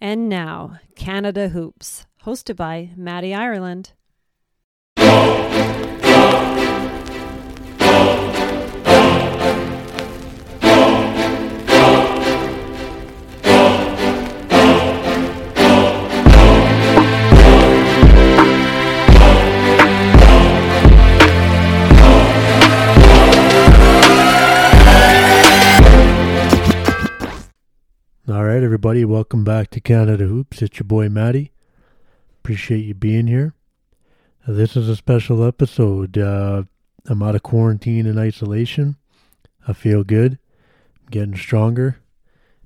And now, Canada Hoops, hosted by Maddie Ireland. Everybody, welcome back to Canada Hoops. It's your boy Matty. Appreciate you being here. This is a special episode. Uh, I'm out of quarantine and isolation. I feel good. I'm getting stronger.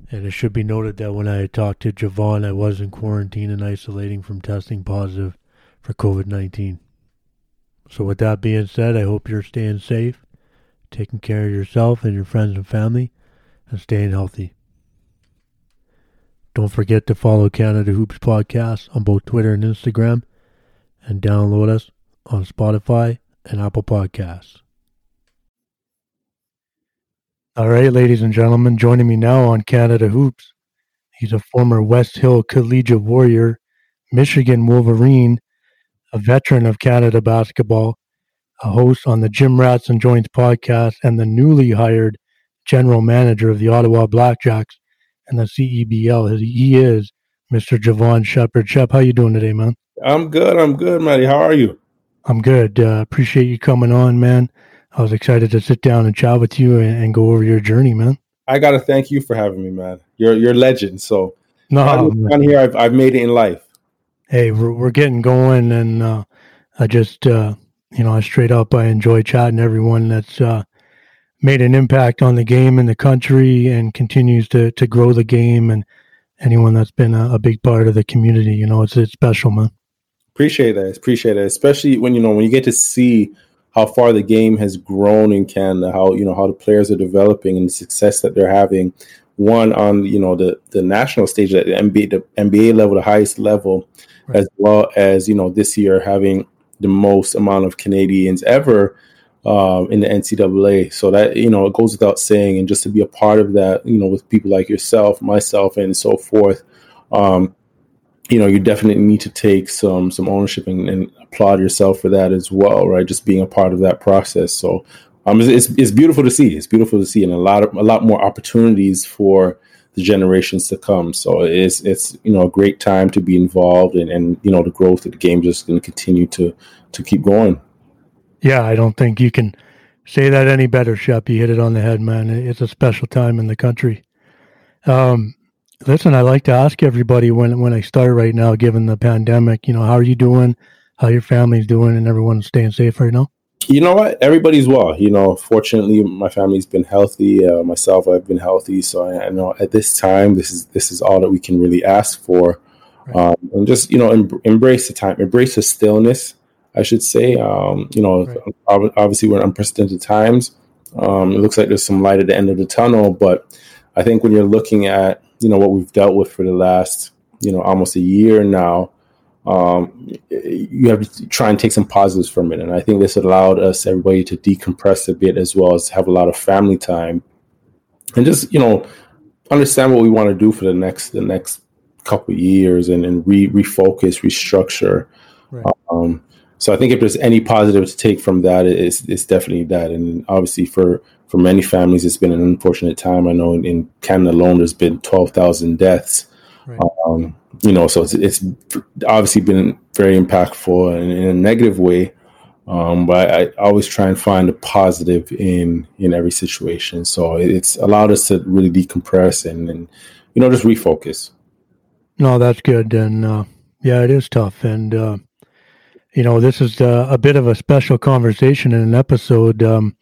And it should be noted that when I talked to Jevohn, I was in quarantine and isolating from testing positive for COVID 19. So, with that being said, I hope you're staying safe, taking care of yourself and your friends and family, and staying healthy. Don't forget to follow Canada Hoops Podcast on both Twitter and Instagram and download us on Spotify and Apple Podcasts. All right, ladies and gentlemen, joining me now on Canada Hoops. He's a former West Hill Collegiate Warrior, Michigan Wolverine, a veteran of Canada basketball, a host on the Jim Rats and Joints podcast, and the newly hired general manager of the Ottawa Blackjacks and the CEBL. He is Mr. Jevohn Shepherd. Shep, how you doing today, man? I'm good. I'm good, Matty. How are you? I'm good. Uh, appreciate you coming on, man. I was excited to sit down and chat with you and, and go over your journey, man. I got to thank you for having me, man. You're you're a legend. So No, down here, I've I've made it in life. hey, we're we're getting going, and uh, I just, uh, you know, I straight up, I enjoy chatting everyone that's uh, made an impact on the game in the country and continues to to grow the game, and anyone that's been a, a big part of the community. You know, it's it's special, man. Appreciate that. Appreciate that. Especially when you know when you get to see how far the game has grown in Canada, how you know how the players are developing and the success that they're having. One on you know the the national stage at the NBA the NBA level, the highest level, Right. as well as you know this year having the most amount of Canadians ever um, in the NCAA. So that you know it goes without saying, and just to be a part of that, you know, with people like yourself, myself, and so forth. Um, you know, you definitely need to take some some ownership and, and applaud yourself for that as well, right? Just being a part of that process. So, um, it's, it's beautiful to see. It's beautiful to see, and a lot of a lot more opportunities for the generations to come. So it's it's you know a great time to be involved, and and you know the growth of the game just going to continue to to keep going. Yeah, I don't think you can say that any better, Shep. You hit it on the head, man. It's a special time in the country. Um, listen, I like to ask everybody when when I start right now, given the pandemic, you know, how are you doing? How your family's doing, and everyone's staying safe right now? You know what? Everybody's well. You know, fortunately, my family's been healthy. Uh, myself, I've been healthy. So I, I know at this time, this is this is all that we can really ask for, Right. um, and just you know, em- embrace the time, embrace the stillness. I should say. Um, you know, Right. obviously we're in unprecedented times. Um, it looks like there's some light at the end of the tunnel, but I think when you're looking at you know what we've dealt with for the last you know almost a year now, um, you have to try and take some positives from it. And I think this allowed us, everybody, to decompress a bit as well as have a lot of family time and just, you know, understand what we want to do for the next the next couple of years and, and re refocus, restructure. Right. Um, so I think if there's any positive to take from that, it's, it's definitely that. And obviously for, for many families, it's been an unfortunate time. I know in, in Canada alone, there's been 12,000 deaths. Right. Um, you know, so it's, it's obviously been very impactful in, in a negative way. Um, but I, I always try and find a positive in in every situation. So it's allowed us to really decompress and, and you know just refocus. No, that's good. And uh, yeah, it is tough. And, uh, you know, this is uh, a bit of a special conversation in an episode. Um,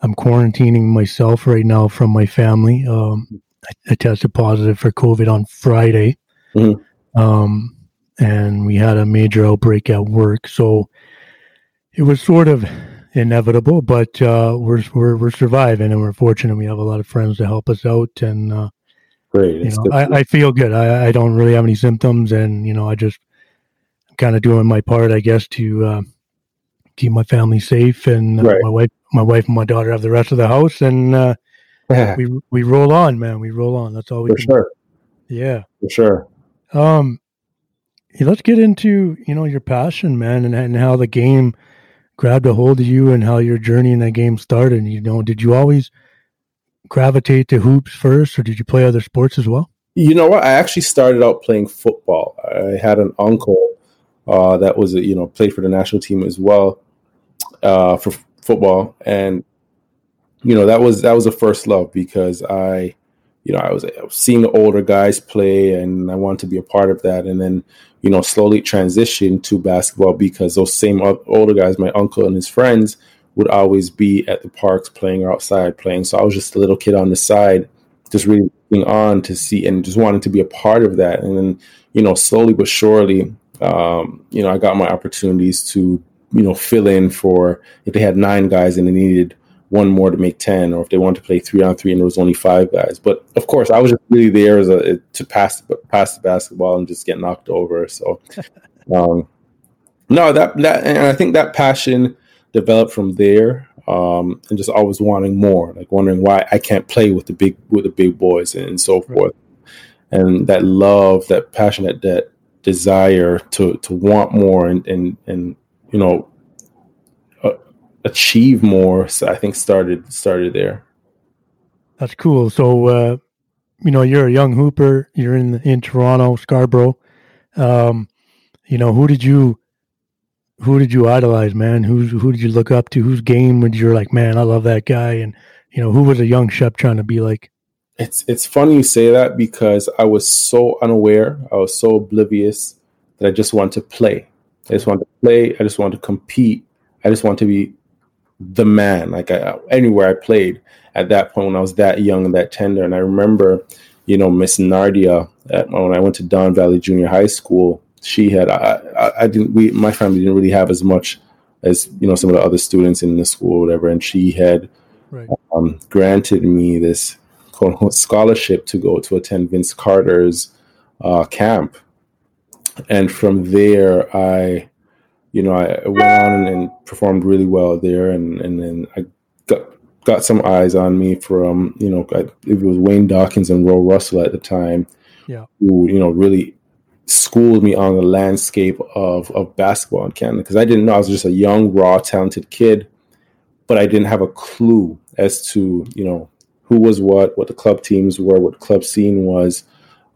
I'm quarantining myself right now from my family. Um, I, I tested positive for COVID on Friday. Mhm. Um, and we had a major outbreak at work. So it was sort of inevitable, but uh, we're, we're, we're surviving and we're fortunate. We have a lot of friends to help us out. And, uh, Great. you know. I, I feel good. I, I don't really have any symptoms, and you know, I just kind of doing my part, I guess, to uh, keep my family safe, and uh, Right. my wife, my wife, and my daughter have the rest of the house, and uh, for we we roll on, man. We roll on. That's all we can. sure. Yeah. For sure. Um, let's get into you know your passion, man, and, and how the game grabbed a hold of you and how your journey in that game started. You know, did you always gravitate to hoops first, or did you play other sports as well? You know what? I actually started out playing football. I had an uncle uh, that was, you know, played for the national team as well uh, for f- football, and you know that was that was a first love because I, you know, I was, I was seeing the older guys play, and I wanted to be a part of that, and then you know slowly transition to basketball because those same older guys, my uncle and his friends, would always be at the parks playing or outside playing. So I was just a little kid on the side, just really looking on to see and just wanting to be a part of that. And then, you know, slowly but surely, um, you know, I got my opportunities to, you know, fill in for if they had nine guys and they needed one more to make 10 or if they wanted to play three on three and there was only five guys. But of course i was just really there as a to pass pass the basketball and just get knocked over so um, no that that and i think that passion developed from there um, and just always wanting more like wondering why i can't play with the big with the big boys and so forth. And that love that passion that, that desire to to want more and and and you know uh, achieve more so i think started started there that's cool so uh you know you're a young hooper you're in in toronto scarborough um you know who did you who did you idolize, man? Who who did you look up to? Whose game would you're like, man, I love that guy? And you know, who was a young Shep trying to be like? It's it's funny you say that because I was so unaware, I was so oblivious that I just wanted to play. I just wanted to play. I just wanted to compete. I just wanted to be the man. Like I, anywhere I played at that point when I was that young and that tender. And I remember, you know, Miss Nardia at, when I went to Don Valley Junior High School she had I, I, I didn't we my family didn't really have as much as you know some of the other students in the school or whatever and she had right. um, granted me this quote unquote scholarship to go to attend vince carter's uh, camp. And from there i you know i went on and, and, performed really well there and and then i got got some eyes on me from you know I, it was wayne dawkins and Ro russell at the time yeah. who you know really schooled me on the landscape of, of basketball in Canada. Because I didn't know I was just a young, raw, talented kid, but I didn't have a clue as to you know who was what, what the club teams were, what the club scene was,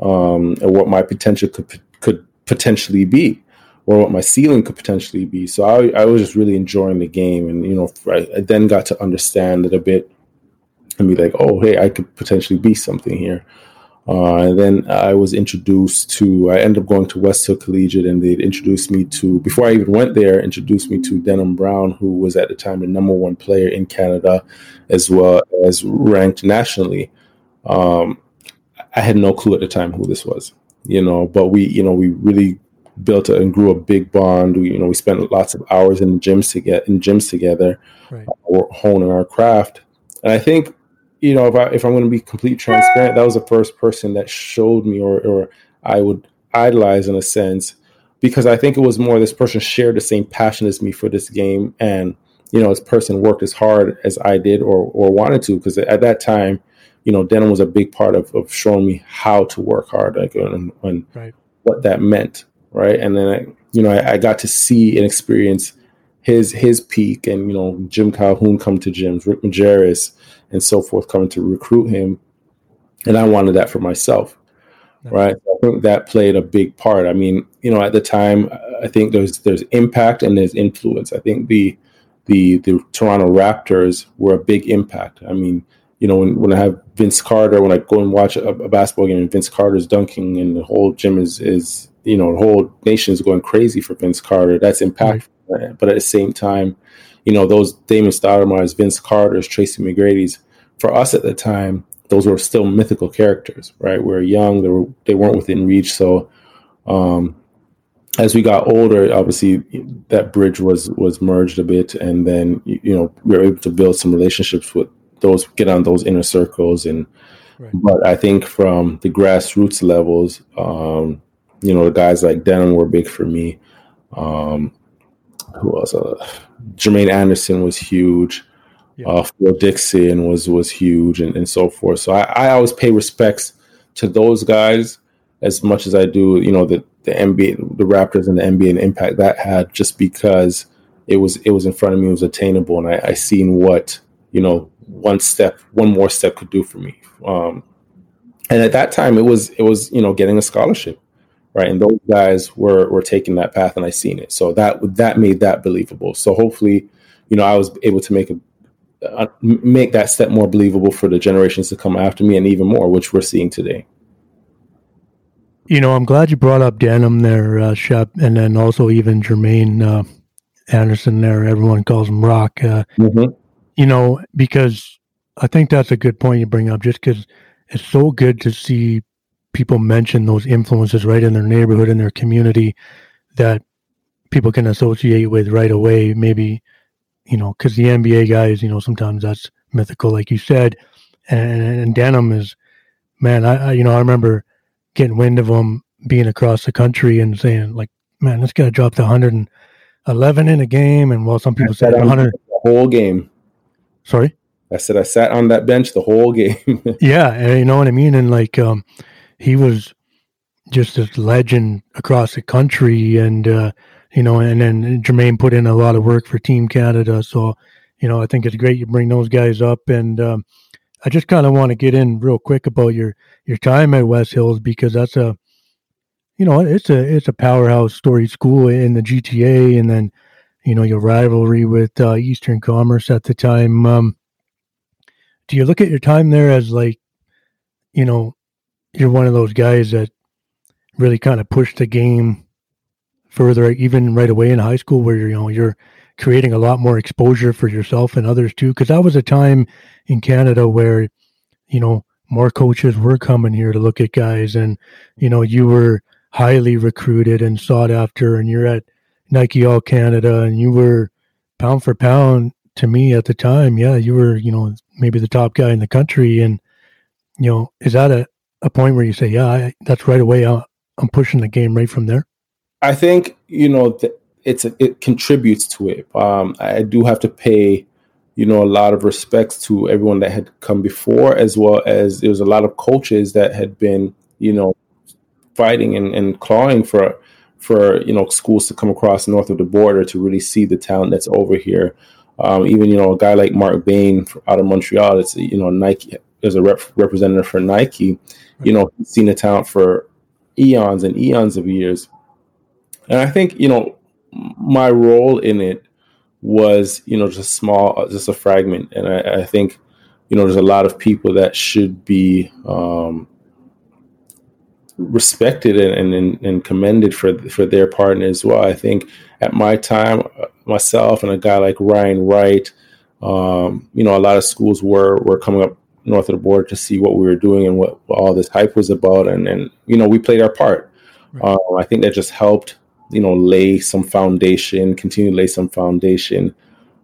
um, and what my potential could could potentially be, or what my ceiling could potentially be. So I, I was just really enjoying the game, and you know I, I then got to understand it a bit and be like, oh hey, I could potentially be something here. Uh, and then I was introduced to, I ended up going to West Hill Collegiate and they introduced me to, before I even went there, introduced me to Denham Brown, who was at the time the number one player in Canada as well as ranked nationally. Um, I had no clue at the time who this was, you know, but we, you know, we really built a, and grew a big bond. We, you know, we spent lots of hours in gyms to get in gyms together, right. uh, honing our craft. And I think you know, if I if I'm going to be completely transparent, that was the first person that showed me, or or I would idolize in a sense, because I think it was more this person shared the same passion as me for this game, and you know, this person worked as hard as I did or or wanted to, because at that time, you know, Denham was a big part of, of showing me how to work hard, like and, and right. what that meant, right? And then I, you know, I, I got to see and experience his his peak, and you know, Jim Calhoun come to gyms, Rick Majerus and so forth coming to recruit him. And I wanted that for myself. Right. I think that played a big part. I mean, you know, at the time, I think there's there's impact and there's influence. I think the the the Toronto Raptors were a big impact. I mean, you know, when, when I have Vince Carter, when I go and watch a, a basketball game and Vince Carter's dunking and the whole gym is is you know the whole nation is going crazy for Vince Carter. That's impactful. Right. But at the same time, you know, those Damon Stoudemire's, Vince Carter's, Tracy McGrady's, for us at the time, those were still mythical characters, right? We were young, they were they weren't within reach. So um, as we got older, obviously that bridge was was merged a bit, and then you know we were able to build some relationships with those, get on those inner circles, and right. but I think from the grassroots levels, um, you know, the guys like Denham were big for me. Um, who else? Uh, Jermaine Anderson was huge. Yeah. Uh, Phil Dixon was was huge, and, and so forth. So I, I always pay respects to those guys as much as I do, you know, the the NBA, the Raptors, and the NBA, and the impact that had, just because it was it was in front of me, it was attainable, and I, I seen what you know one step, one more step could do for me. Um, and at that time, it was it was you know getting a scholarship, right? And those guys were were taking that path, and I seen it, so that that made that believable. So hopefully, you know, I was able to make a uh, make that step more believable for the generations to come after me, and even more, which we're seeing today. You know, I'm glad you brought up Denham there, uh, Shep, and then also even Jermaine uh, Anderson there. Everyone calls him Rock. Uh, mm-hmm. You know, because I think that's a good point you bring up, just because it's so good to see people mention those influences right in their neighborhood, in their community that people can associate with right away. Maybe, you know, because the NBA guys, you know, sometimes that's mythical, like you said. And, and Denham is, man, I, I you know, I remember getting wind of him being across the country and saying like, man, this guy dropped 111 in a game, and well, some people said 100 the whole game. Sorry, I said I sat on that bench the whole game. yeah, and you know what I mean, and like, um, he was just a legend across the country, and uh, you know, and then Jermaine put in a lot of work for Team Canada, so you know, I think it's great you bring those guys up, and um, I just kind of want to get in real quick about your your time at West Hills because that's a you know it's a it's a powerhouse story school in the GTA, and then you know your rivalry with uh, Eastern Commerce at the time. Um, do you look at your time there as like you know you're one of those guys that really kind of pushed the game further, even right away in high school, where you're, you know you're creating a lot more exposure for yourself and others too. Because that was a time in Canada where, you know, more coaches were coming here to look at guys, and you know, you were highly recruited and sought after, and you're at Nike All Canada, and you were pound for pound to me at the time. Yeah, you were, you know, maybe the top guy in the country, and you know, is that a a point where you say, yeah, I, that's right away. I'm pushing the game right from there. I think you know it's a, it contributes to it. Um, I do have to pay, you know, a lot of respects to everyone that had come before, as well as there was a lot of coaches that had been, you know, fighting and, and clawing for for you know schools to come across north of the border to really see the talent that's over here. Um, even you know a guy like Mark Bain out of Montreal, it's you know Nike as a rep, representative for Nike. You know, he's seen the talent for eons and eons of years, and I think you know my role in it was, you know, just small, just a fragment. And I, I think, you know, there's a lot of people that should be um, respected and, and, and commended for for their part as well. I think at my time, uh, myself and a guy like Ryan Wright, um, you know, a lot of schools were were coming up north of the border to see what we were doing and what all this hype was about, and and you know, we played our part. Right. Um, I think that just helped you know lay some foundation, continue to lay some foundation.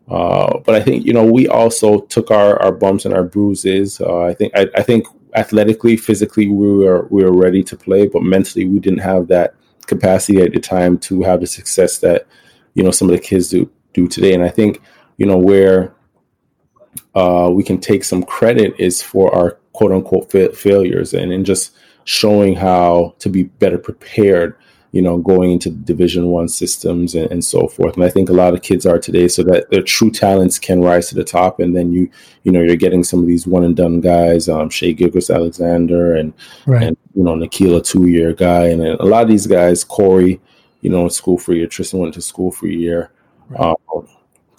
Uh, but I think you know we also took our, our bumps and our bruises. Uh, I think I, I, think athletically, physically, we were we were ready to play, but mentally, we didn't have that capacity at the time to have the success that you know some of the kids do do today. And I think you know where uh, we can take some credit is for our quote unquote fa- failures and in just showing how to be better prepared you know, going into Division One systems and, and, so forth. And I think a lot of kids are today, so that their true talents can rise to the top. And then you, you know, you're getting some of these one and done guys, um, Shai Gilgeous-Alexander, and right. and you know, Nickeil, a two year guy, and a lot of these guys, Cory, you know, in school for a year. Tristan went to school for a year. Right. Um,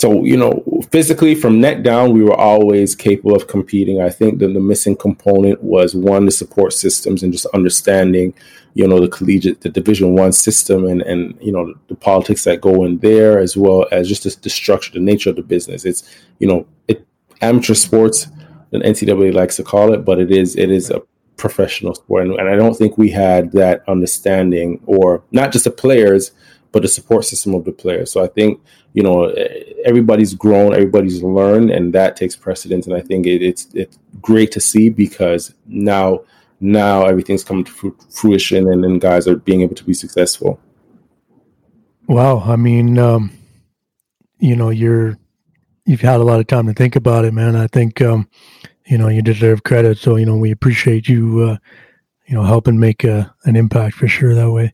so you know, physically from neck down, we were always capable of competing. I think that the missing component was one, the support systems and just understanding, you know, the collegiate, the Division One system, and and you know the, the, politics that go in there, as well as just the, the, structure, the nature of the business. It's you know, it amateur sports, the NCAA likes to call it, but it is it is a professional sport, and, and I don't think we had that understanding, or not just the players but the support system of the players. So I think you know everybody's grown, everybody's learned, and that takes precedence. And I think it, it's it's great to see because now now everything's coming to fruition, and then guys are being able to be successful. Wow, I mean, um, you know, you're you've had a lot of time to think about it, man. I think um, you know you deserve credit, so you know we appreciate you. Uh, you know, helping make a, an impact for sure that way.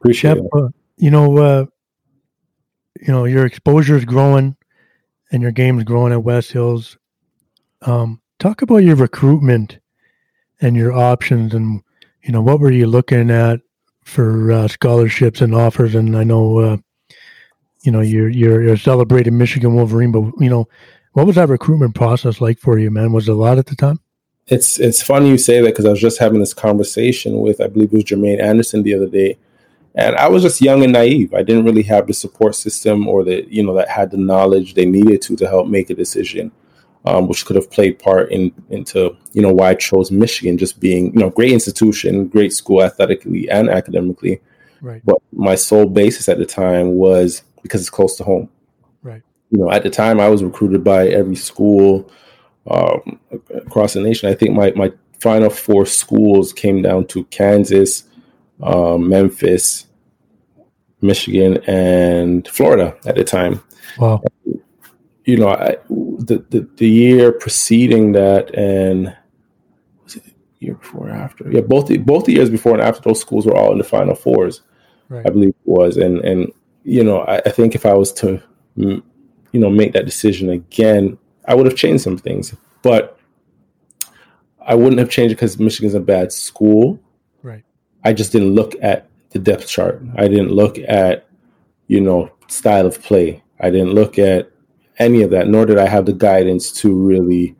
Appreciate Shep, uh, you know, uh, you know, your exposure is growing and your game is growing at West Hills. Um, talk about your recruitment and your options and, you know, what were you looking at for uh, scholarships and offers? And I know, uh, you know, you're, you're, you're a celebrated Michigan Wolverine, but, you know, what was that recruitment process like for you, man? Was it a lot at the time? It's it's funny you say that because I was just having this conversation with I believe it was Jermaine Anderson the other day, and I was just young and naive. I didn't really have the support system or the you know that had the knowledge they needed to to help make a decision, um, which could have played part in into you know why I chose Michigan, just being you know great institution, great school athletically and academically. Right. But my sole basis at the time was because it's close to home. Right. You know, at the time I was recruited by every school um, across the nation. I think my my final four schools came down to Kansas, um, Memphis, Michigan, and Florida at the time. Wow. You know, I, the, the the year preceding that, and was it year before or after? Yeah, both the, both the years before and after those schools were all in the Final Fours. Right. I believe it was, and and you know, I, I think if I was to, mm, you know, make that decision again, I would have changed some things, but I wouldn't have changed it because Michigan's a bad school. Right. I just didn't look at the depth chart. I didn't look at, you know, style of play. I didn't look at any of that, nor did I have the guidance to really,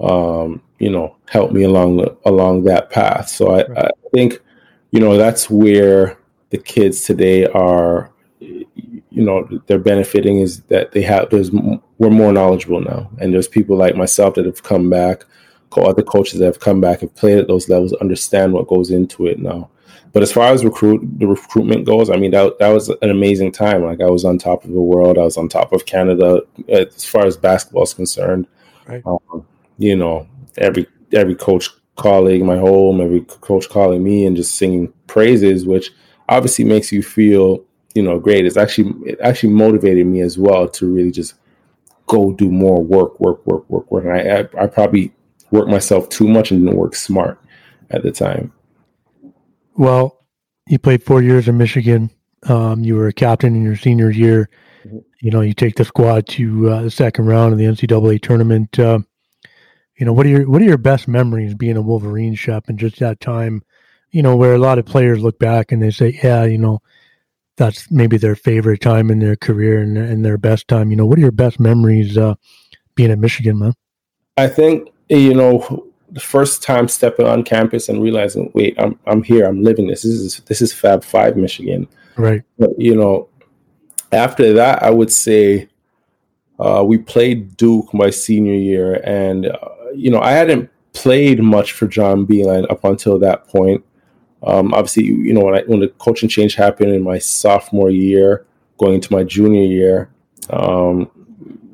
um, you know, help me along along that path. So I, right. I think, you know, that's where the kids today are you know they're benefiting is that they have there's we're more knowledgeable now and there's people like myself that have come back other coaches that have come back have played at those levels understand what goes into it now but as far as recruit the recruitment goes i mean that, that was an amazing time. Like i was on top of the world. I was on top of canada as far as basketball is concerned. Right. um, you know every every coach calling my home every coach calling me and just singing praises which obviously makes you feel you know great. It's actually it actually motivated me as well to really just go do more work work work work work. And i i, I probably worked myself too much and didn't work smart at the time well you played four years in michigan um, you were a captain in your senior year mm-hmm. you know you take the squad to uh, the second round of the ncaa tournament uh, you know what are your what are your best memories being a wolverine shep and just that time you know where a lot of players look back and they say yeah you know that's maybe their favorite time in their career and, and their best time. You know, what are your best memories uh, being at Michigan, man? I think you know the first time stepping on campus and realizing, wait, I'm I'm here, I'm living this. This is this is Fab Five, Michigan. Right. But, you know, after that, I would say uh, we played Duke my senior year, and uh, you know I hadn't played much for John Beilein up until that point. Um, obviously, you know, when, I, when the coaching change happened in my sophomore year, going into my junior year, um,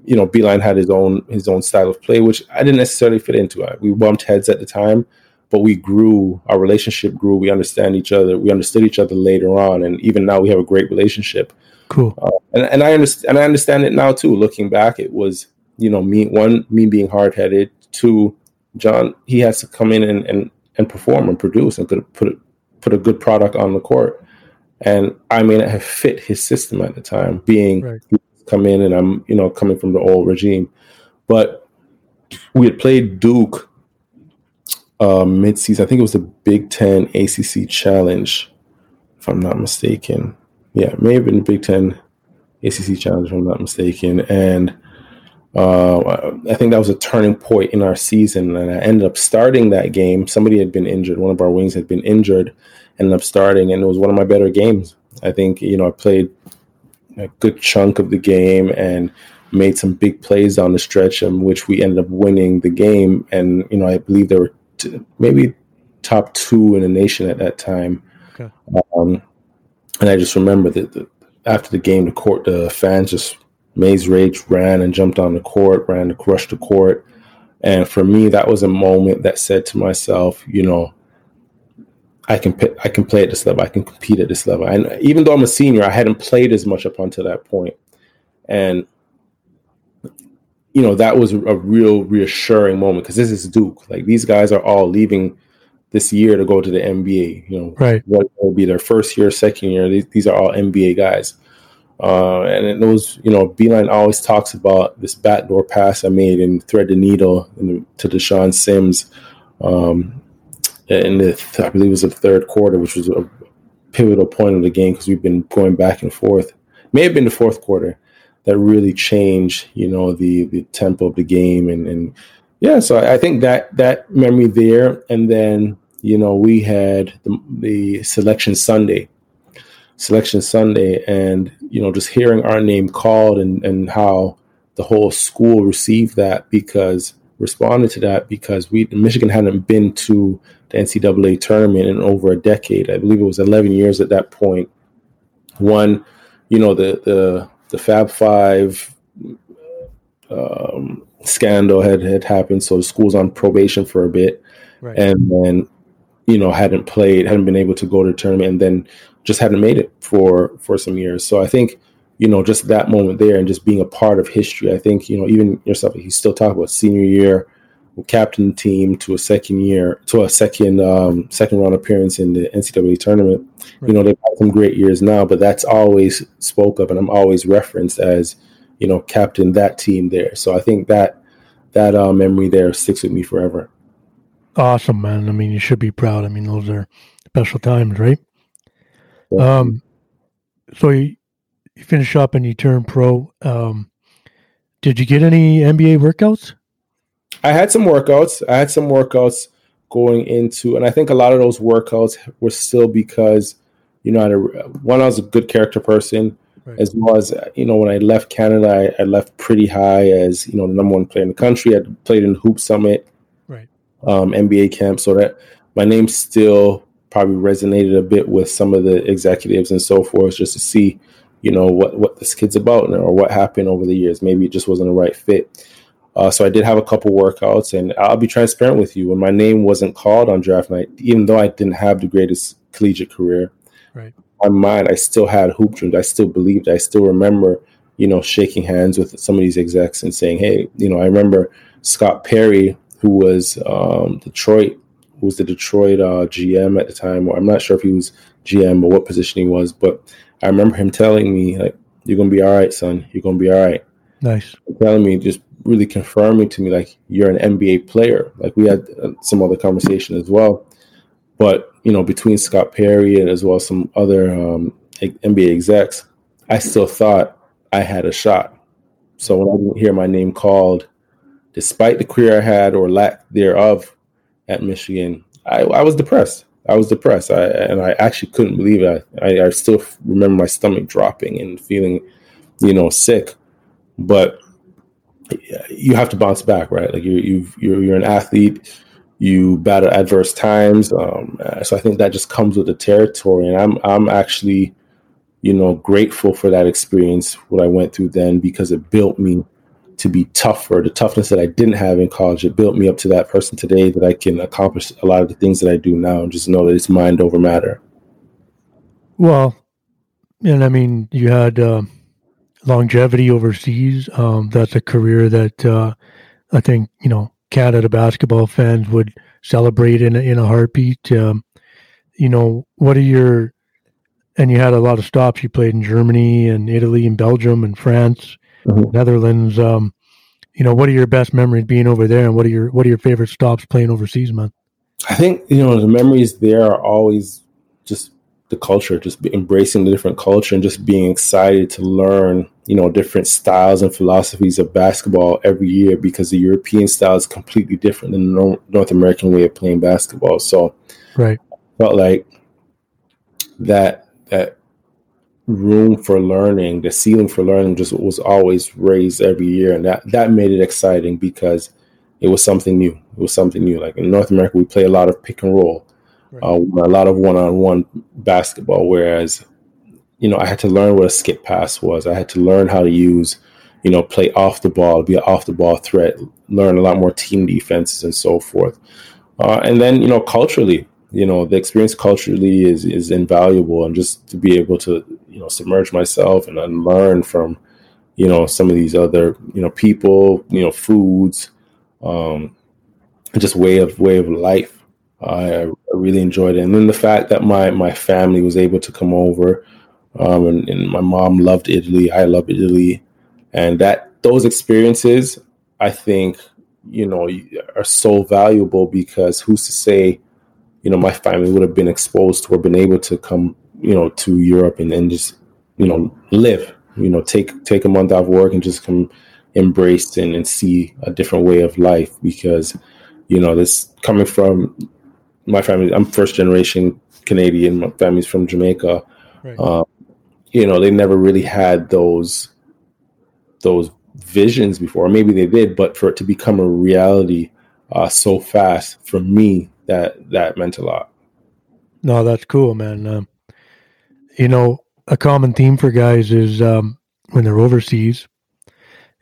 you know, Beilein had his own his own style of play, which I didn't necessarily fit into. We bumped heads at the time, but we grew. Our relationship grew. We understand each other. We understood each other later on, and even now we have a great relationship. Cool. Uh, and and I understand and I understand it now too. Looking back, it was you know me one me being hard headed. Two, John he has to come in and, and and perform and produce and could put put a good product on the court. And I may not have fit his system at the time, being right. Come in and I'm, you know, coming from the old regime. But we had played Duke uh, mid-season. I think it was the Big Ten ACC Challenge, if I'm not mistaken. Yeah, it may have been the Big Ten ACC Challenge, if I'm not mistaken. And uh, I think that was a turning point in our season, and I ended up starting that game. Somebody had been injured; one of our wings had been injured. Ended up starting, and it was one of my better games. I think you know I played a good chunk of the game and made some big plays down the stretch, in which we ended up winning the game. And you know I believe they were t- maybe top two in the nation at that time. Okay. Um, and I just remember that the, after the game, the court, the fans just Maize Rage ran and jumped on the court, ran to crush the court. And for me, that was a moment that said to myself, you know, I can I can play at this level. I can compete at this level. And even though I'm a senior, I hadn't played as much up until that point. And you know, that was a real reassuring moment because this is Duke. Like these guys are all leaving this year to go to the NBA. You know, right? What will be their first year, second year? These, these are all NBA guys. Uh, and it was, you know, Beilein always talks about this backdoor pass I made and thread the needle the, to DeShawn Sims um, Uh, in the, I believe it was the third quarter, which was a pivotal point of the game because we've been going back and forth. May have been the fourth quarter that really changed, you know, the the tempo of the game and and yeah. So I think that that memory there, and then you know we had the, the selection Sunday, selection Sunday, and you know just hearing our name called and and how the whole school received that because responded to that because we Michigan hadn't been to the NCAA tournament in over a decade. I believe it was 11 years at that point. One, you know, the the the Fab Five um, scandal had had happened, so the school's on probation for a bit, right. and then you know hadn't played, hadn't been able to go to the tournament, and then just hadn't made it for for some years. So I think you know just that moment there and just being a part of history. I think you know even yourself, you still talk about senior year captain team to a second year to a second um, second round appearance in the NCAA tournament. Right. You know, they've had some great years now, but that's always spoke of and I'm always referenced as, you know, captain that team there. So I think that that uh, memory there sticks with me forever. Awesome, man. I mean, you should be proud. I mean, those are special times, right? Yeah. Um, so you, you finish up and you turn pro. Um, did you get any NBA workouts? I had some workouts. I had some workouts going into, and I think a lot of those workouts were still because, you know, I a, one, I was a good character person, right. as well as, you know, when I left Canada, I, I, left pretty high as, you know, the number one player in the country. I played in Hoop Summit, right, um, NBA camp, so that my name still probably resonated a bit with some of the executives and so forth, just to see, you know, what what this kid's about or what happened over the years. Maybe it just wasn't the right fit. Uh, so I did have a couple workouts, and I'll be transparent with you. When my name wasn't called on draft night, even though I didn't have the greatest collegiate career, right. my mind I still had hoop dreams. I still believed. I still remember, you know, shaking hands with some of these execs and saying, "Hey, you know, I remember Scott Perry, who was um, Detroit, who was the Detroit uh, GM at the time, or I'm not sure if he was GM or what position he was, but I remember him telling me, like, you're gonna be all right, son. You're gonna be all right. Nice. Telling me just really confirming to me like you're an NBA player. Like we had uh, some other conversation as well, but you know between Scott Perry and as well some other um, NBA execs, I still thought I had a shot. So when I didn't hear my name called, despite the career I had or lack thereof at Michigan, I, I was depressed. I was depressed, I, and I actually couldn't believe it. I, I still remember my stomach dropping and feeling, you know, sick. But you have to bounce back, right? Like you, you you're, you're an athlete, you battle adverse times. Um, so I think that just comes with the territory, and I'm I'm actually, you know, grateful for that experience, what I went through then, because it built me to be tougher. The toughness that I didn't have in college, it built me up to that person today that I can accomplish a lot of the things that I do now, and just know that it's mind over matter. Well, and I mean, you had. Uh longevity overseas. Um, that's a career that uh, I think you know Canada basketball fans would celebrate in a, in a heartbeat. Um, you know, what are your and you had a lot of stops. You played in Germany and Italy and Belgium and France, mm-hmm. Netherlands. Um, you know, what are your best memories being over there, and what are your what are your favorite stops playing overseas, man? I think you know the memories there are always just the culture, just embracing the different culture and just being excited to learn, you know, different styles and philosophies of basketball every year because the European style is completely different than the North American way of playing basketball. So, right, I felt like that that room for learning, the ceiling for learning, just was always raised every year, and that that made it exciting because it was something new. It was something new. Like in North America, we play a lot of pick and roll right. uh, a lot of one-on-one basketball. Whereas, you know, I had to learn what a skip pass was. I had to learn how to use, you know, play off the ball, be an off-the-ball threat, learn a lot more team defenses and so forth. Uh, and then, you know, culturally, you know, the experience culturally is is invaluable, and just to be able to, you know, submerge myself and learn from, you know, some of these other, you know, people, you know, foods, um, just way of way of life I really enjoyed it, and then the fact that my my family was able to come over, um, and, and my mom loved Italy, I love Italy, and that those experiences, I think, you know, are so valuable because who's to say, you know, my family would have been exposed to or been able to come, you know, to Europe and, and just, you know, live, you know, take take a month off work and just come embrace and, and see a different way of life because, you know, this coming from my family, I'm first generation Canadian, my family's from Jamaica. Right. Uh, you know, they never really had those those visions before. Maybe they did, but for it to become a reality uh, so fast for me, that that meant a lot. No, that's cool, man. Um, you know, a common theme for guys is um, when they're overseas,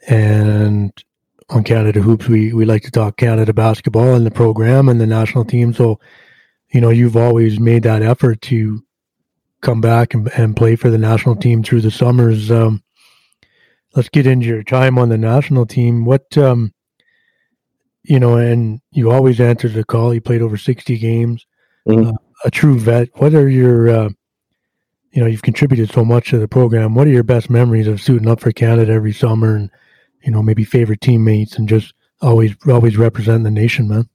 and on Canada Hoops, we we like to talk Canada basketball and the program and the national team. So, you know, you've always made that effort to come back and, and play for the national team through the summers. Um, let's get into your time on the national team. What, um, you know, and you always answered the call. You played over 60 games, mm-hmm. uh, a true vet. What are your, uh, you know, you've contributed so much to the program. What are your best memories of suiting up for Canada every summer and, you know, maybe favorite teammates and just always, always representing the nation, man?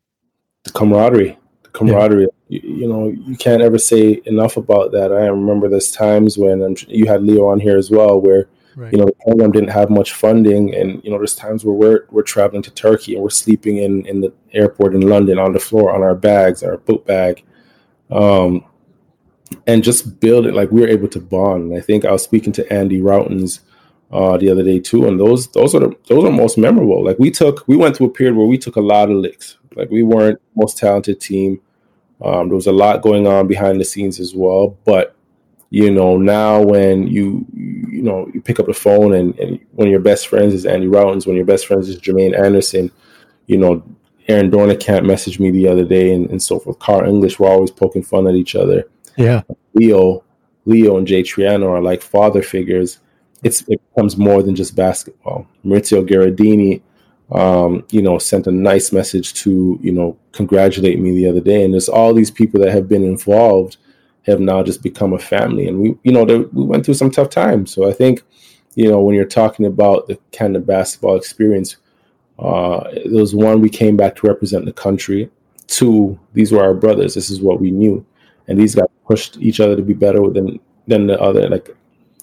The camaraderie, camaraderie. Yeah. You, you, know, you can't ever say enough about that. I remember there's times when um, you had Leo on here as well, where Right. You know, the program didn't have much funding, and you know, there's times where we're we're traveling to Turkey and we're sleeping in in the airport in London on the floor on our bags, our book bag, um, and just build it like we were able to bond. And I think I was speaking to Andy Rautins uh, the other day too, and those those are the, those are most memorable. Like we took we went through a period where we took a lot of licks. Like we weren't most talented team. Um, there was a lot going on behind the scenes as well, but you know, now when you you know you pick up the phone and, and one of your best friends is Andy Rautins, one of your best friends is Jermaine Anderson, you know, Aaron Doornekamp messaged me the other day and, and so forth. Carl English, we're always poking fun at each other. Yeah. Leo, Leo and Jay Triano are like father figures. It's it becomes more than just basketball. Maurizio Gherardini, um, you know, sent a nice message to, you know, congratulate me the other day. And there's all these people that have been involved have now just become a family. And we, you know, we went through some tough times. So I think, you know, when you're talking about the kind of basketball experience, uh, it was one, we came back to represent the country. Two, these were our brothers. This is what we knew. And these guys pushed each other to be better than than the other. Like,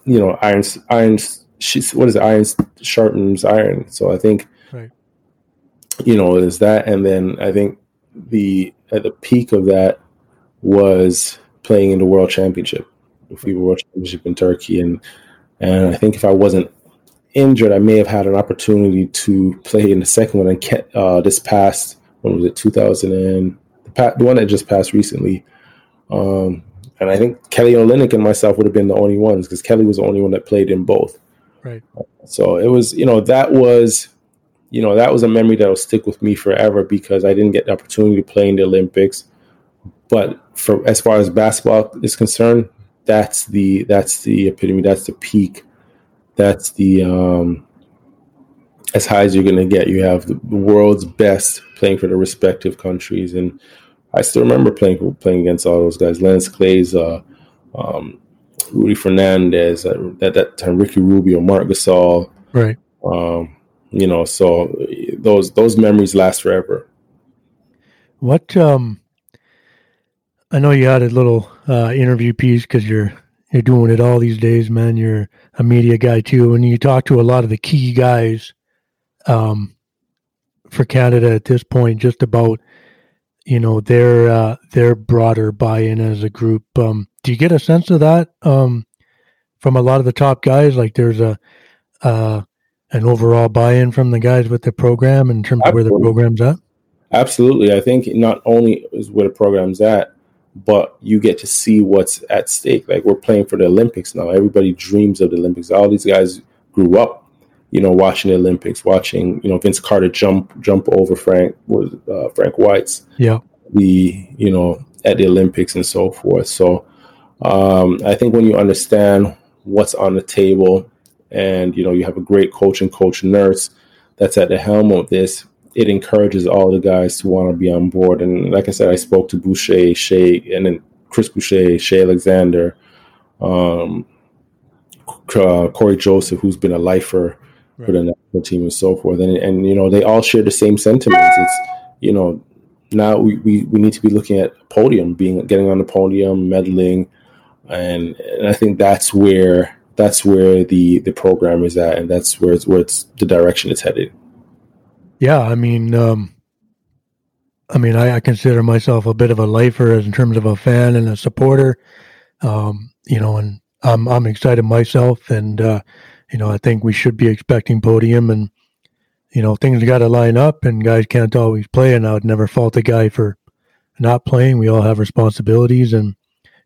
you know, iron, iron, she's, what is it? Iron sharpens iron. So I think, right. you know, there's that. And then I think the, at the peak of that was playing in the World Championship, the FIBA World Championship in Turkey, and and I think if I wasn't injured, I may have had an opportunity to play in the second one. And uh, this past when was it 2000 and the, the one that just passed recently. Um, and I think Kelly Olynyk and myself would have been the only ones because Kelly was the only one that played in both. Right. So it was, you know, that was, you know, that was a memory that will stick with me forever because I didn't get the opportunity to play in the Olympics. But for as far as basketball is concerned, that's the that's the epitome. That's the peak. That's the um, as high as you're going to get. You have the world's best playing for the respective countries, and I still remember playing playing against all those guys. Lance Clays, uh, um, Rudy Fernandez, uh, at that time Ricky Rubio, Marc Gasol. Right. Um, you know, so those those memories last forever. What um I know you had a little uh, interview piece because you're you're doing it all these days, man. You're a media guy too, and you talk to a lot of the key guys um, for Canada at this point, just about you know their uh, their broader buy-in as a group. Um, do you get a sense of that um, from a lot of the top guys? Like there's a uh, an overall buy-in from the guys with the program in terms Absolutely. of where the program's at. Absolutely, I think not only is where the program's at, but you get to see what's at stake. Like we're playing for the Olympics now. Everybody dreams of the Olympics. All these guys grew up, you know, watching the Olympics, watching you know Vince Carter jump jump over Frank was uh, Frank White's yeah the you know at the Olympics and so forth. So um, I think when you understand what's on the table, and you know you have a great coach and coach nurse that's at the helm of this, it encourages all the guys to want to be on board. And like I said, I spoke to Boucher, Shai, and then Chris Boucher, Shai Alexander, um, uh, Cory Joseph, who's been a lifer. For the national team and so forth. And, and, you know, they all share the same sentiments. It's, you know, now we, we, we need to be looking at podium, being getting on the podium, medaling, and, and I think that's where that's where the the program is at, and that's where it's where it's the direction it's headed. Yeah, I mean, um, I mean, I, I, consider myself a bit of a lifer in terms of a fan and a supporter. Um, you know, and I'm I'm excited myself, and uh, you know, I think we should be expecting podium, and you know, things got to line up, and guys can't always play, and I would never fault a guy for not playing. We all have responsibilities and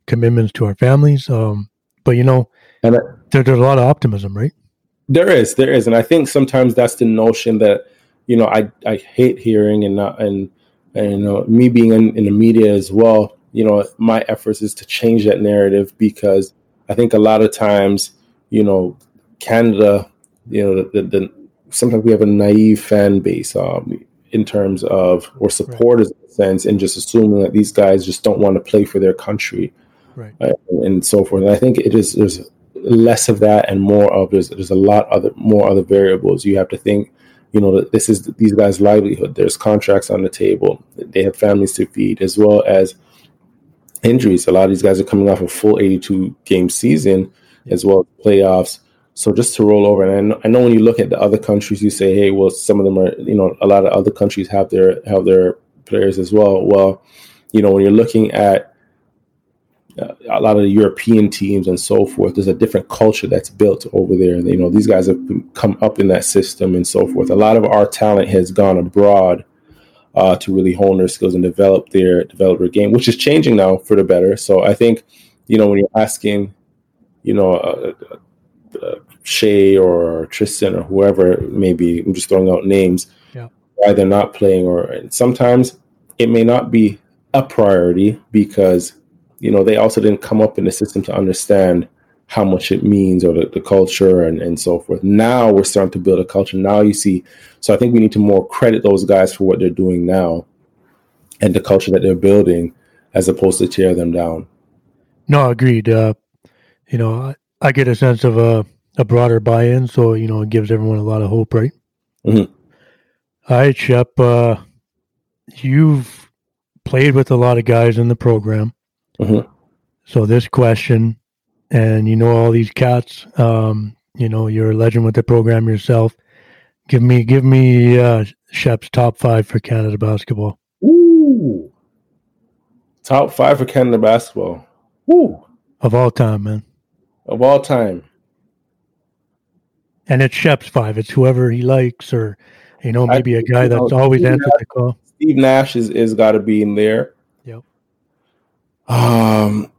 commitments to our families. Um, but you know, and there, there's a lot of optimism, right? There is, there is, and I think sometimes that's the notion that you know I I hate hearing and not and and you know me being in, in the media as well. You know, my efforts is to change that narrative because I think a lot of times, you know, Canada, you know, the, the sometimes we have a naive fan base um, in terms of or supporters right. in a sense, and just assuming that these guys just don't want to play for their country, right, uh, and so forth. And I think it is there's less of that and more of there's there's a lot other more other variables. You have to think you know that this is these guys livelihood. There's contracts on the table. They have families to feed as well as injuries. A lot of these guys are coming off a full 82 game season as well as playoffs so just to roll over and I know, I know when you look at the other countries you say hey well some of them are you know a lot of other countries have their have their players as well well you know when you're looking at a lot of the European teams and so forth. There's a different culture that's built over there. You know, these guys have come up in that system and so forth. A lot of our talent has gone abroad uh, to really hone their skills and develop their develop their game, which is changing now for the better. So I think, you know, when you're asking, you know, uh, uh, Shai or Tristan or whoever maybe, I'm just throwing out names, yeah. why they're not playing, or sometimes it may not be a priority because you know, they also didn't come up in the system to understand how much it means or the, the culture and, and so forth. Now we're starting to build a culture. Now you see, so I think we need to more credit those guys for what they're doing now and the culture that they're building as opposed to tear them down. No, agreed. Uh, you know, I, get a sense of a, a broader buy in. So, you know, it gives everyone a lot of hope, right? Mm-hmm. All right, Shep. Uh, you've played with a lot of guys in the program. Mm-hmm. So this question, and you know all these cats. Um, you know you're a legend with the program yourself. Give me, give me uh, Shep's top five for Canada basketball. Ooh, top five for Canada basketball. Ooh, of all time, man. Of all time. And it's Shep's five. It's whoever he likes, or you know, maybe I, a guy that's know, always Steve answered Nash, the call. Steve Nash is, is got to be in there. Yep. Um,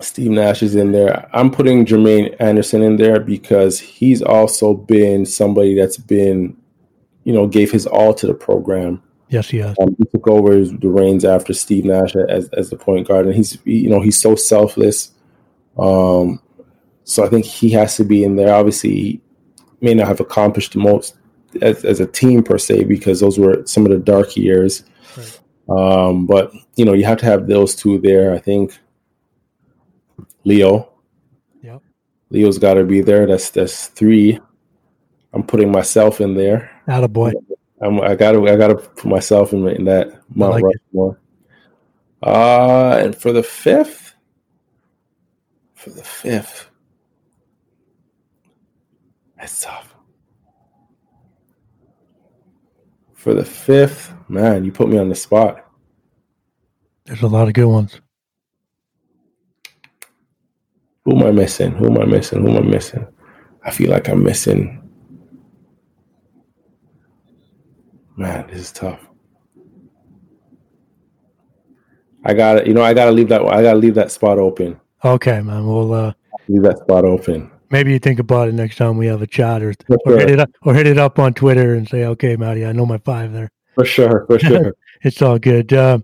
Steve Nash is in there. I'm putting Jermaine Anderson in there because he's also been somebody that's been, you know, gave his all to the program. Yes, he has. Um, he took over the reins after Steve Nash as, as the point guard, and he's you know he's so selfless. Um, so I think he has to be in there. Obviously, he may not have accomplished the most as, as a team per se because those were some of the dark years. Right. Um, but you know, you have to have those two there. I think Leo. Yep. Leo's got to be there. That's that's three. I'm putting myself in there. Not a boy. I'm, I gotta I gotta put myself in, in that Mount like Rushmore. Uh, and for the fifth, for the fifth, that's tough. For the fifth, man, you put me on the spot. There's a lot of good ones. Who am I missing? Who am I missing? Who am I missing? I feel like I'm missing. Man, this is tough. I got to You know, I gotta leave that. I gotta leave that spot open. Okay, man. We'll uh, leave that spot open. Maybe you think about it next time we have a chat, or, or hit it up, or hit it up on Twitter and say, "Okay, Matty, I know my five there." For sure, for sure. it's all good. Uh,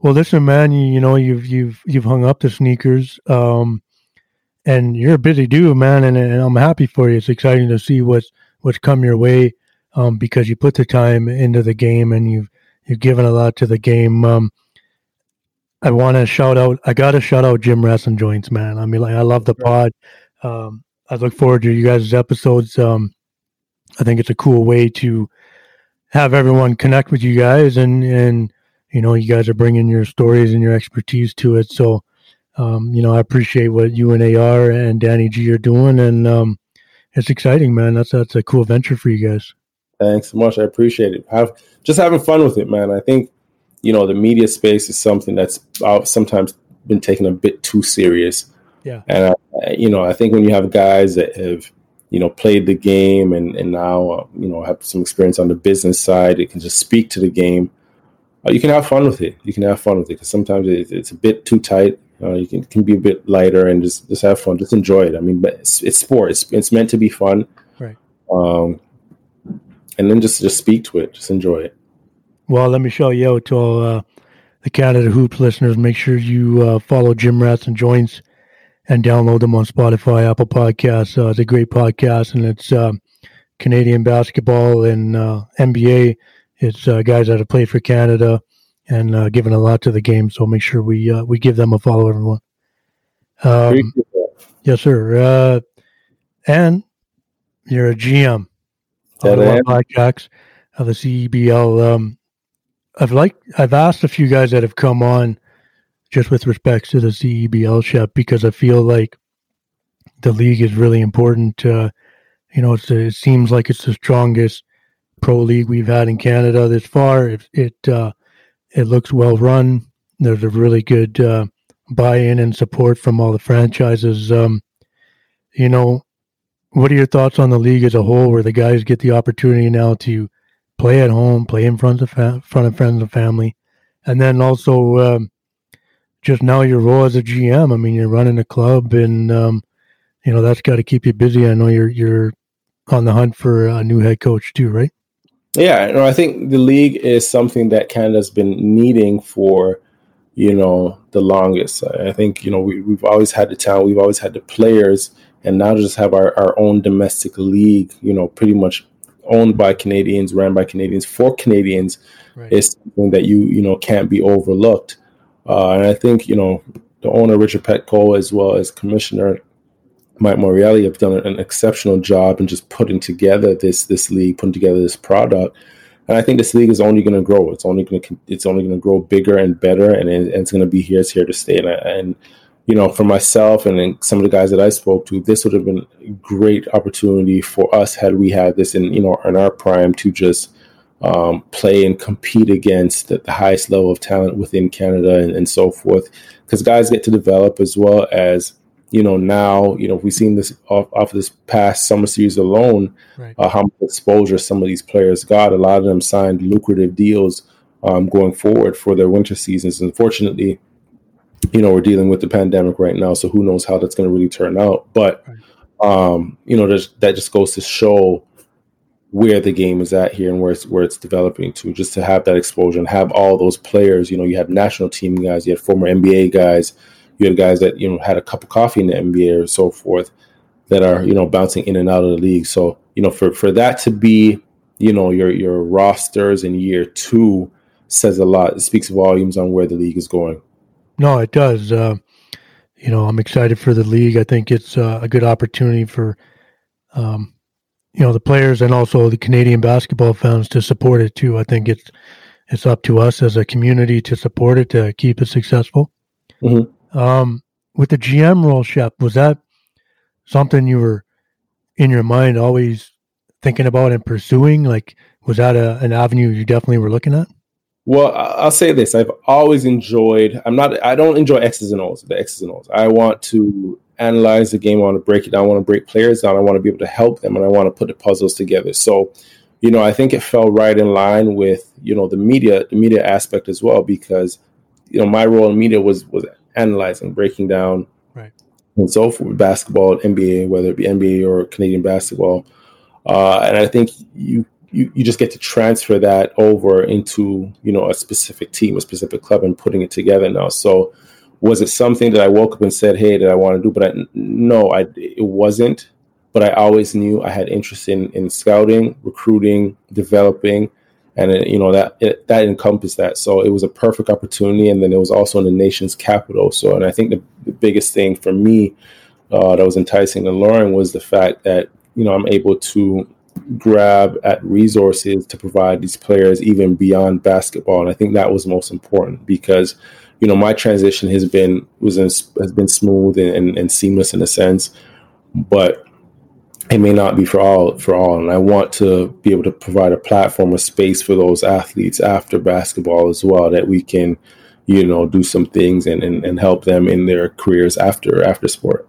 well, listen, man, you, you know you've you've you've hung up the sneakers, um, and you're a busy dude, man, and, and I'm happy for you. It's exciting to see what's what's come your way. um, because you put the time into the game and you've you've given a lot to the game. Um, I want to shout out. I got to shout out Jim Wrestling Joints, man. I mean, like I love the pod. Um, I look forward to you guys' episodes. Um, I think it's a cool way to have everyone connect with you guys, and and you know, you guys are bringing your stories and your expertise to it. So, um, you know, I appreciate what you and AR and Danny G are doing, and um, it's exciting, man. That's that's a cool venture for you guys. Thanks so much. I appreciate it. Have just having fun with it, man. I think you know the media space is something that's sometimes been taken a bit too serious. Yeah, and I, you know, I think when you have guys that have you know played the game and and now uh, you know have some experience on the business side, it can just speak to the game. Uh, you can have fun with it. You can have fun with it because sometimes it, it's a bit too tight. Uh, you can, can be a bit lighter and just just have fun, just enjoy it. I mean, but it's, it's sport. It's, it's meant to be fun. Right. Um, and then just just speak to it, just enjoy it. Well, let me show you out to all uh, the Canada Hoops listeners. Make sure you uh, follow Jim Wrestling Joints and download them on Spotify, Apple Podcasts. Uh, it's a great podcast, and it's uh, Canadian basketball and uh, NBA. It's uh, guys that have played for Canada and given a lot to the game. So make sure we we give them a follow, everyone. Um, yes, sir. and you're a GM that uh, BlackJacks of the CEBL. Um, I've like I've asked a few guys that have come on just with respect to the CEBL ship because I feel like the league is really important. Uh, you know, it seems like it's the strongest pro league we've had in Canada this far. It it, uh, it looks well run. There's a really good uh, buy-in and support from all the franchises. Um, you know, what are your thoughts on the league as a whole, where the guys get the opportunity now to play at home, play in front of fa- front of friends and family, and then also um, just now your role as a GM. I mean, you're running a club, and um, you know that's got to keep you busy. I know you're you're on the hunt for a new head coach too, right? Yeah, no, I think the league is something that Canada's been needing for you know the longest. I think you know we, we've always had the talent, we've always had the players and now just have our, our own domestic league, you know, pretty much owned by Canadians, ran by Canadians for Canadians, right. is something that you you know can't be overlooked. Uh, and I think you know the owner Richard Petko as well as Commissioner Mike Morreale have done an exceptional job in just putting together this this league, putting together this product. And I think this league is only going to grow. It's only going to it's only going to grow bigger and better, and, it, and it's going to be here. It's here to stay. And, and you know, for myself and some of the guys that I spoke to, this would have been a great opportunity for us had we had this in, you know, in our prime to just um, play and compete against the, the, highest level of talent within Canada and, and so forth. Because guys get to develop as well as, you know, now, you know, we've seen this off, off of this past summer series alone, right. uh, how much exposure some of these players got. A lot of them signed lucrative deals um, going forward for their winter seasons. Unfortunately, you know, we're dealing with the pandemic right now, so who knows how that's going to really turn out. But um, you know, that just goes to show where the game is at here and where it's where it's developing to. Just to have that exposure and have all those players. You know, you have national team guys, you had former NBA guys, you had guys that you know had a cup of coffee in the NBA or so forth that are you know bouncing in and out of the league. So you know, for for that to be you know your your rosters in year two says a lot. It speaks volumes on where the league is going. No, it does. Uh, you know, I'm excited for the league. I think it's uh, a good opportunity for, um, you know, the players and also the Canadian basketball fans to support it too. I think it's it's up to us as a community to support it to keep it successful. Mm-hmm. Um, with the GM role, Shep, was that something you were in your mind always thinking about and pursuing? Like, was that a, an avenue you definitely were looking at? Well, I'll say this: I've always enjoyed. I'm not. I don't enjoy X's and O's. The X's and O's. I want to analyze the game. I want to break it down. I want to break players down. I want to be able to help them, and I want to put the puzzles together. So, you know, I think it fell right in line with you know the media, the media aspect as well, because you know my role in media was was analyzing, breaking down, right, and so forth. Basketball, NBA, whether it be NBA or Canadian basketball, uh, and I think you you, you just get to transfer that over into you know a specific team, a specific club, and putting it together now. So, was it something that I woke up and said, "Hey, that I want to do"? But I, no, I it wasn't. but I always knew I had interest in in scouting, recruiting, developing, and it, you know that it, that encompassed that. So it was a perfect opportunity, and then it was also in the nation's capital. So, and I think the, the biggest thing for me uh, that was enticing to Lauren was the fact that you know I'm able to grab at resources to provide these players even beyond basketball, and I think that was most important because you know my transition has been was in, has been smooth and, and, and seamless in a sense, but it may not be for all for all. And i want to be able to provide a platform a space for those athletes after basketball as well that we can you know do some things and, and, and help them in their careers after after sport.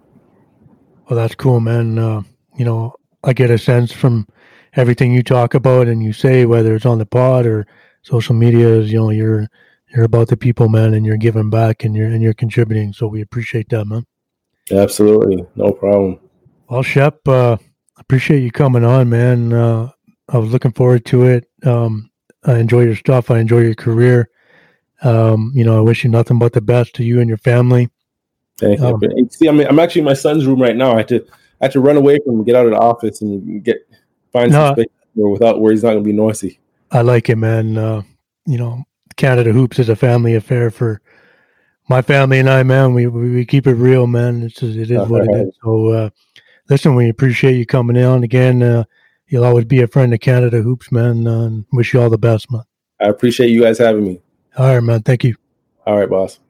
Well that's cool man. Uh, you know i get a sense from everything you talk about and you say whether it's on the pod or social media is you know you're you're about the people man and you're giving back and you're and you're contributing so we appreciate that man absolutely no problem well, Shep, uh, appreciate you coming on, man. Uh, I was looking forward to it. Um, I enjoy your stuff. I enjoy your career. Um, you know, I wish you nothing but the best to you and your family. Thank you. Um, See, I'm, I'm actually in my son's room right now. I had to I had to run away from him, get out of the office, and get find no, some space without where he's not going to be noisy. I like it, man. Uh, you know, Canada Hoops is a family affair for my family and I, man. We we, keep it real, man. It's just, it is what it is. So, uh, listen, we appreciate you coming in again. Uh, you'll always be a friend of Canada Hoops, man. Uh, and wish you all the best, man. I appreciate you guys having me. All right, man. Thank you. All right, boss.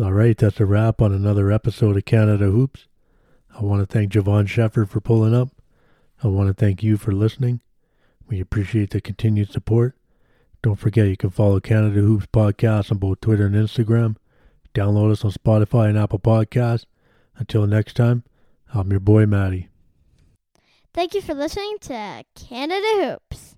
All right, that's a wrap on another episode of Canada Hoops. I want to thank Jevohn Shepherd for pulling up. I want to thank you for listening. We appreciate the continued support. Don't forget you can follow Canada Hoops Podcast on both Twitter and Instagram. Download us on Spotify and Apple Podcasts. Until next time, I'm your boy, Maddie. Thank you for listening to Canada Hoops.